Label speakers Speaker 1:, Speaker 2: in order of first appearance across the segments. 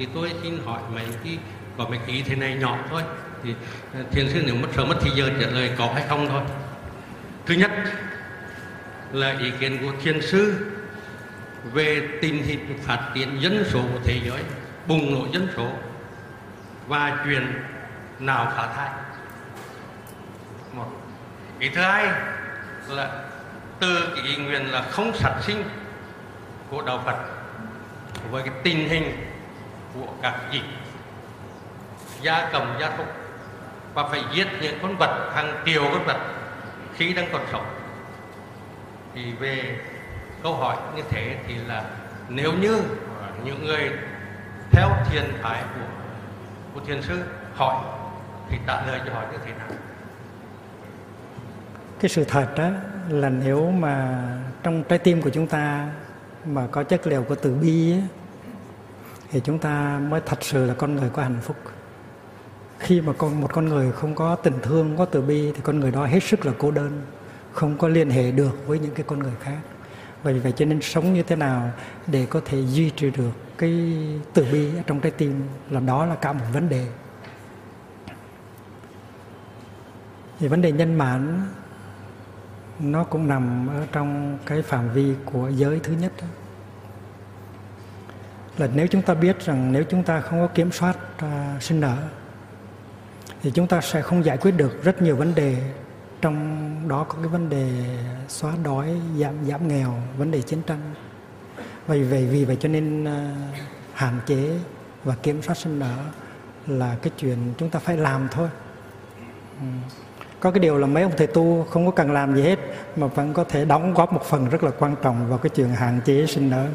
Speaker 1: thì tôi xin hỏi mấy cái, có mấy cái ý thế này nhỏ thôi. Thì ờ, thiền sư nếu mất sớm mất thì giờ trả lời có hay không thôi. Thứ nhất là ý kiến của thiền sư về tình hình phát triển dân số của thế giới, bùng nổ dân số và chuyện nào phá thai. Một. Ý thứ hai là từ cái ý nguyện là không sát sinh của đạo Phật với cái tình hình của các gì gia cầm gia súc và phải giết những con vật hàng triệu con vật khi đang còn sống. Thì về câu hỏi như thế thì là nếu như những người theo thiền phái của của thiền sư hỏi thì trả lời cho hỏi như thế nào?
Speaker 2: Cái sự thật đó là nếu mà trong trái tim của chúng ta mà có chất liệu của từ bi ấy, thì chúng ta mới thật sự là con người có hạnh phúc. Khi mà con, một con người không có tình thương, có từ bi, thì con người đó hết sức là cô đơn, không có liên hệ được với những cái con người khác. Vì vậy cho nên sống như thế nào để có thể duy trì được cái từ bi ở trong trái tim là đó là cả một vấn đề. Thì vấn đề nhân mãn, nó cũng nằm ở trong cái phạm vi của giới thứ nhất đó là nếu chúng ta biết rằng nếu chúng ta không có kiểm soát uh, sinh nở thì chúng ta sẽ không giải quyết được rất nhiều vấn đề. Trong đó có cái vấn đề xóa đói giảm giảm nghèo vấn đề chiến tranh. Vì vậy vì vậy cho nên uh, hạn chế và kiểm soát sinh nở là cái chuyện chúng ta phải làm thôi. Ừ. có cái điều là mấy ông thầy tu không có cần làm gì hết mà vẫn có thể đóng góp một phần rất là quan trọng vào cái chuyện hạn chế sinh nở.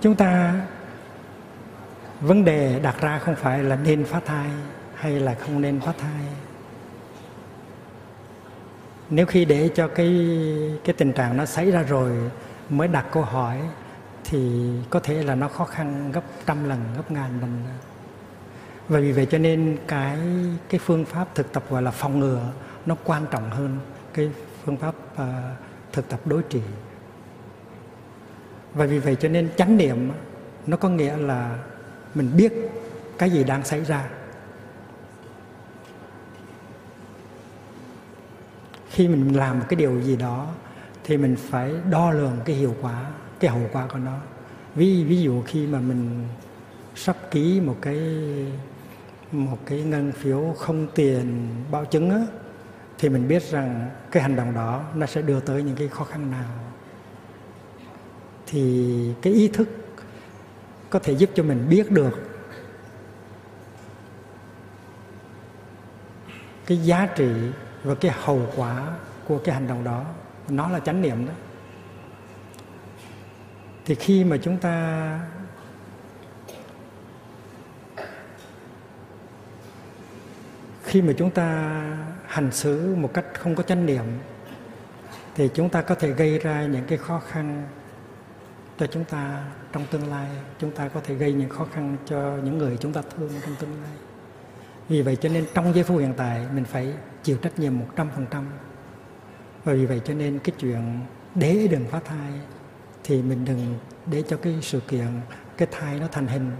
Speaker 2: Chúng ta vấn đề đặt ra không phải là nên phá thai hay là không nên phá thai. Nếu khi để cho cái cái tình trạng nó xảy ra rồi mới đặt câu hỏi thì có thể là nó khó khăn gấp trăm lần gấp ngàn lần. Và vì vậy cho nên cái cái phương pháp thực tập gọi là phòng ngừa nó quan trọng hơn cái phương pháp uh, thực tập đối trị và vì vậy cho nên chánh niệm nó có nghĩa là mình biết cái gì đang xảy ra. Khi mình làm một cái điều gì đó thì mình phải đo lường cái hiệu quả cái hậu quả của nó. Ví ví dụ khi mà mình sắp ký một cái một cái ngân phiếu không tiền bảo chứng á, thì mình biết rằng cái hành động đó nó sẽ đưa tới những cái khó khăn nào thì cái ý thức có thể giúp cho mình biết được cái giá trị và cái hậu quả của cái hành động đó. Nó là chánh niệm đó. Thì khi mà chúng ta khi mà chúng ta hành xử một cách không có chánh niệm, thì chúng ta có thể gây ra những cái khó khăn cho chúng ta trong tương lai, chúng ta có thể gây những khó khăn cho những người chúng ta thương trong tương lai. Vì vậy cho nên trong giây phút hiện tại, mình phải chịu trách nhiệm một trăm phần trăm. Và vì vậy cho nên cái chuyện để đừng phá thai thì mình đừng để cho cái sự kiện, cái thai nó thành hình.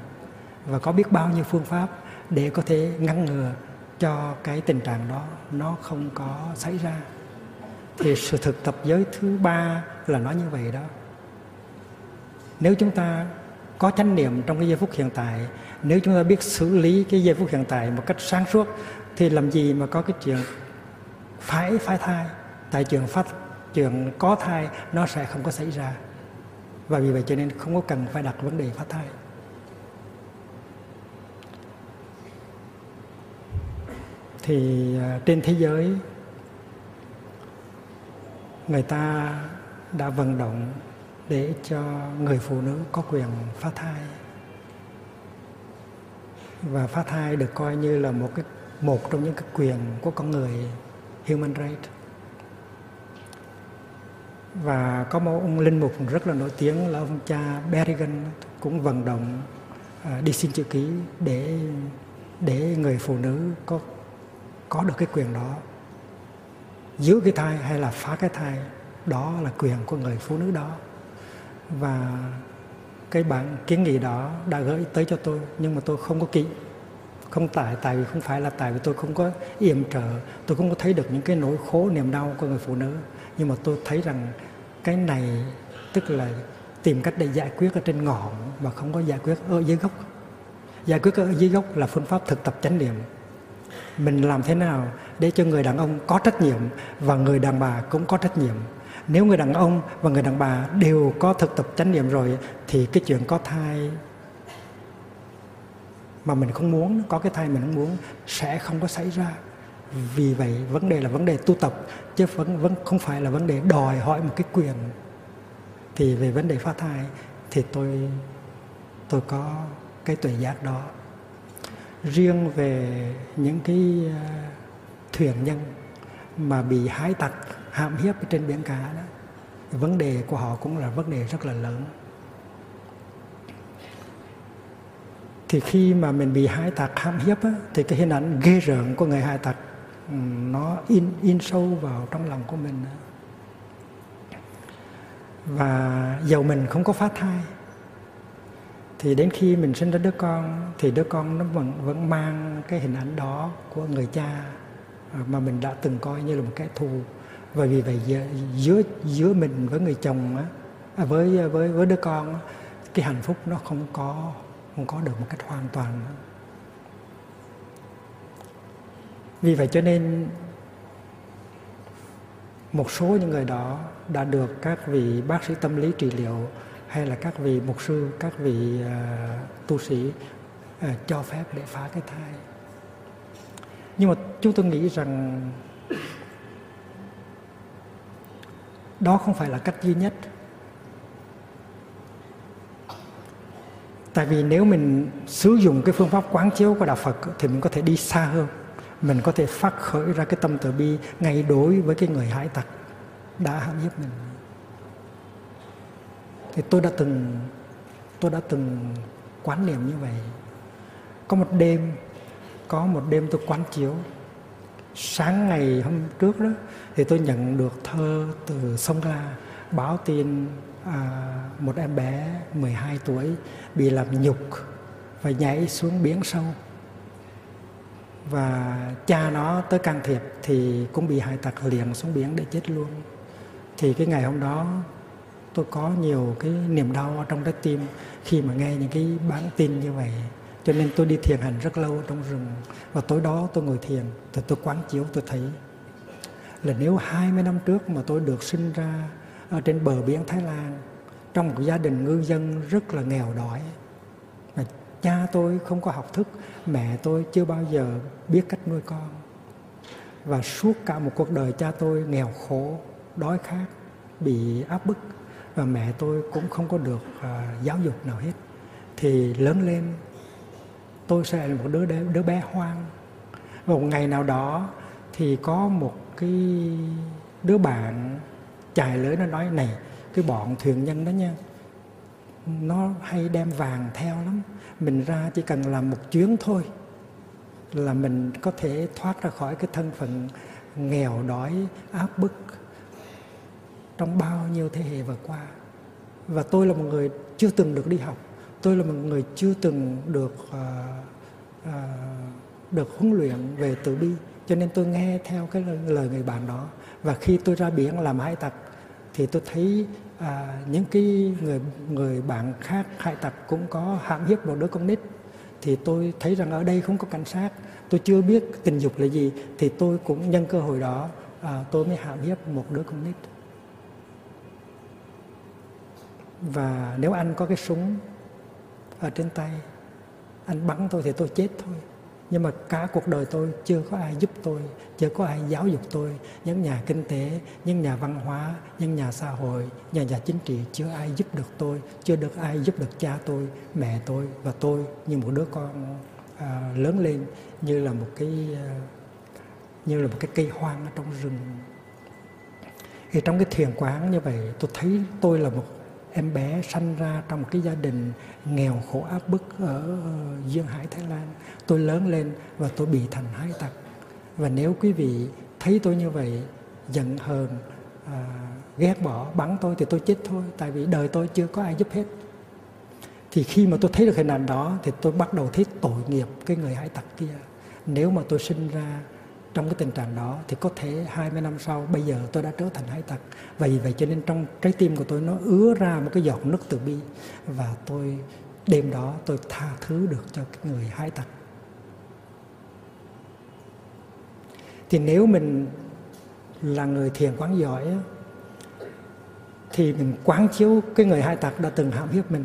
Speaker 2: Và có biết bao nhiêu phương pháp để có thể ngăn ngừa cho cái tình trạng đó nó không có xảy ra. Thì sự thực tập giới thứ ba là nói như vậy đó nếu chúng ta có chánh niệm trong cái giây phút hiện tại, nếu chúng ta biết xử lý cái giây phút hiện tại một cách sáng suốt, thì làm gì mà có cái chuyện phải phá thai? Tại chuyện phát chuyện có thai, nó sẽ không có xảy ra. Và vì vậy cho nên không có cần phải đặt vấn đề phá thai. Thì à, trên thế giới, người ta đã vận động để cho người phụ nữ có quyền phá thai. Và phá thai được coi như là một cái một trong những cái quyền của con người human right. Và có một ông linh mục rất là nổi tiếng là ông cha Berrigan cũng vận động à, đi xin chữ ký để để người phụ nữ có có được cái quyền đó. Giữ cái thai hay là phá cái thai đó là quyền của người phụ nữ đó và cái bản kiến nghị đó đã gửi tới cho tôi nhưng mà tôi không có kỹ, không tại tại vì không phải là tại vì tôi không có yểm trợ tôi không có thấy được những cái nỗi khổ niềm đau của người phụ nữ. Nhưng mà tôi thấy rằng cái này tức là tìm cách để giải quyết ở trên ngọn mà không có giải quyết ở dưới gốc. Giải quyết ở dưới gốc là phương pháp thực tập chánh niệm. Mình làm thế nào để cho người đàn ông có trách nhiệm và người đàn bà cũng có trách nhiệm? Nếu người đàn ông và người đàn bà đều có thực tập chánh niệm rồi, thì cái chuyện có thai mà mình không muốn, có cái thai mình không muốn sẽ không có xảy ra. Vì vậy, vấn đề là vấn đề tu tập, chứ vẫn vẫn không phải là vấn đề đòi hỏi một cái quyền. Thì về vấn đề phá thai thì tôi tôi có cái tuệ giác đó. Riêng về những cái à, thuyền nhân mà bị hái tặc hãm hiếp trên biển cả đó. Vấn đề của họ cũng là vấn đề rất là lớn. Thì khi mà mình bị hải tặc hãm hiếp á, thì cái hình ảnh ghê rợn của người hải tặc nó in in sâu vào trong lòng của mình và dầu mình không có phá thai thì đến khi mình sinh ra đứa con thì đứa con nó vẫn vẫn mang cái hình ảnh đó của người cha mà mình đã từng coi như là một kẻ thù và vì vậy giữa giữa mình với người chồng á à, với với với đứa con cái hạnh phúc nó không có không có được một cách hoàn toàn. Vì vậy cho nên một số những người đó đã được các vị bác sĩ tâm lý trị liệu hay là các vị mục sư các vị uh, tu sĩ uh, cho phép để phá cái thai. Nhưng mà chúng tôi nghĩ rằng đó không phải là cách duy nhất. Tại vì nếu mình sử dụng cái phương pháp quán chiếu của đạo phật thì mình có thể đi xa hơn. Mình có thể phát khởi ra cái tâm từ bi ngay đối với cái người hải tặc đã hãm hiếp mình. Thì tôi đã từng, tôi đã từng quán niệm như vậy. Có một đêm, có một đêm tôi quán chiếu sáng ngày hôm trước đó thì tôi nhận được thơ từ sông La báo tin à, một em bé 12 tuổi bị làm nhục và nhảy xuống biển sâu. Và cha nó tới can thiệp thì cũng bị hải tặc liền xuống biển để chết luôn. Thì cái ngày hôm đó tôi có nhiều cái niềm đau trong trái tim khi mà nghe những cái bản tin như vậy cho nên tôi đi thiền hành rất lâu trong rừng. Và tối đó tôi ngồi thiền thì tôi quán chiếu tôi thấy là nếu 20 năm trước mà tôi được sinh ra ở trên bờ biển Thái Lan trong một gia đình ngư dân rất là nghèo đói mà cha tôi không có học thức mẹ tôi chưa bao giờ biết cách nuôi con. Và suốt cả một cuộc đời cha tôi nghèo khổ đói khát bị áp bức và mẹ tôi cũng không có được uh, giáo dục nào hết. Thì lớn lên tôi sẽ là một đứa đứa bé hoang. Và một ngày nào đó thì có một cái đứa bạn chài lưới nó nói, này, cái bọn thuyền nhân đó nha, nó hay đem vàng theo lắm. Mình ra chỉ cần làm một chuyến thôi là mình có thể thoát ra khỏi cái thân phận nghèo đói, áp bức trong bao nhiêu thế hệ vừa qua. Và tôi là một người chưa từng được đi học tôi là một người chưa từng được uh, uh, được huấn luyện về từ bi cho nên tôi nghe theo cái lời người bạn đó. Và khi tôi ra biển làm hải tặc thì tôi thấy à, những cái người người bạn khác hải tặc cũng có hãm hiếp một đứa con nít. Thì tôi thấy rằng ở đây không có cảnh sát. Tôi chưa biết tình dục là gì thì tôi cũng nhân cơ hội đó à, tôi mới hãm hiếp một đứa con nít. Và nếu anh có cái súng ở trên tay. Anh bắn tôi thì tôi chết thôi. Nhưng mà cả cuộc đời tôi chưa có ai giúp tôi chưa có ai giáo dục tôi. Những nhà kinh tế những nhà văn hóa những nhà xã hội nhà nhà chính trị chưa ai giúp được tôi chưa được ai giúp được cha tôi mẹ tôi và tôi như một đứa con à, lớn lên như là một cái à, như là một cái cây hoang ở trong rừng. Thì trong cái thiền quán như vậy tôi thấy tôi là một em bé sanh ra trong một cái gia đình nghèo khổ áp bức ở ờ, duyên hải thái lan. Tôi lớn lên và tôi bị thành hải tặc. Và nếu quý vị thấy tôi như vậy giận hờn à, ghét bỏ bắn tôi thì tôi chết thôi tại vì đời tôi chưa có ai giúp hết. Thì khi mà tôi thấy được hình ảnh đó thì tôi bắt đầu thấy tội nghiệp cái người hải tặc kia. Nếu mà tôi sinh ra trong cái tình trạng đó thì có thể 20 năm sau, bây giờ tôi đã trở thành hải tặc. Vậy vì vậy cho nên trong trái tim của tôi nó ứa ra một cái giọt nước từ bi. Và tôi, đêm đó tôi tha thứ được cho cái người hải tặc. Thì nếu mình là người thiền quán giỏi thì mình quán chiếu cái người hải tặc đã từng hãm hiếp mình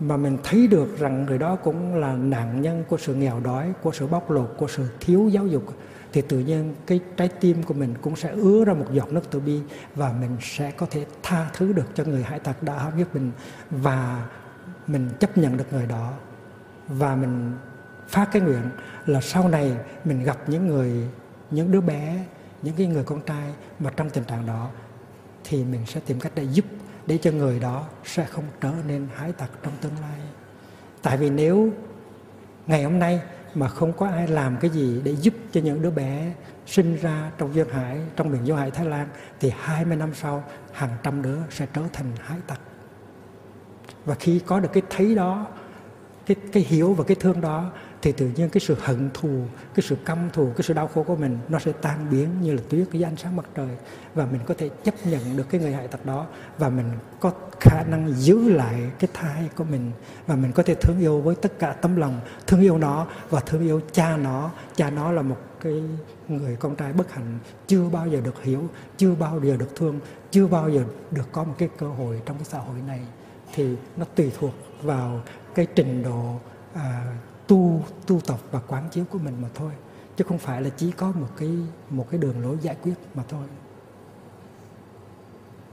Speaker 2: mà mình thấy được rằng người đó cũng là nạn nhân của sự nghèo đói, của sự bóc lột, của sự thiếu giáo dục. Thì tự nhiên cái trái tim của mình cũng sẽ ứa ra một giọt nước từ bi và mình sẽ có thể tha thứ được cho người hải tặc đã hãm hiếp mình. Và mình chấp nhận được người đó. Và mình phát cái nguyện là sau này mình gặp những người những đứa bé những cái người con trai mà trong tình trạng đó thì mình sẽ tìm cách để giúp để cho người đó sẽ không trở nên hải tặc trong tương lai. Tại vì nếu ngày hôm nay mà không có ai làm cái gì để giúp cho những đứa bé sinh ra trong duyên hải, trong miền duyên hải Thái Lan, thì 20 năm sau, hàng trăm đứa sẽ trở thành hải tặc. Và khi có được cái thấy đó cái cái hiểu và cái thương đó, thì tự nhiên cái sự hận thù, cái sự căm thù, cái sự đau khổ của mình nó sẽ tan biến như là tuyết dưới ánh sáng mặt trời. Và mình có thể chấp nhận được cái người hại tật đó và mình có khả năng giữ lại cái thai của mình. Và mình có thể thương yêu với tất cả tấm lòng, thương yêu nó và thương yêu cha nó. Cha nó là một cái người con trai bất hạnh, chưa bao giờ được hiểu, chưa bao giờ được thương, chưa bao giờ được có một cái cơ hội trong cái xã hội này. Thì nó tùy thuộc vào cái trình độ à, tu tu tập và quán chiếu của mình mà thôi. Chứ không phải là chỉ có một cái một cái đường lối giải quyết mà thôi.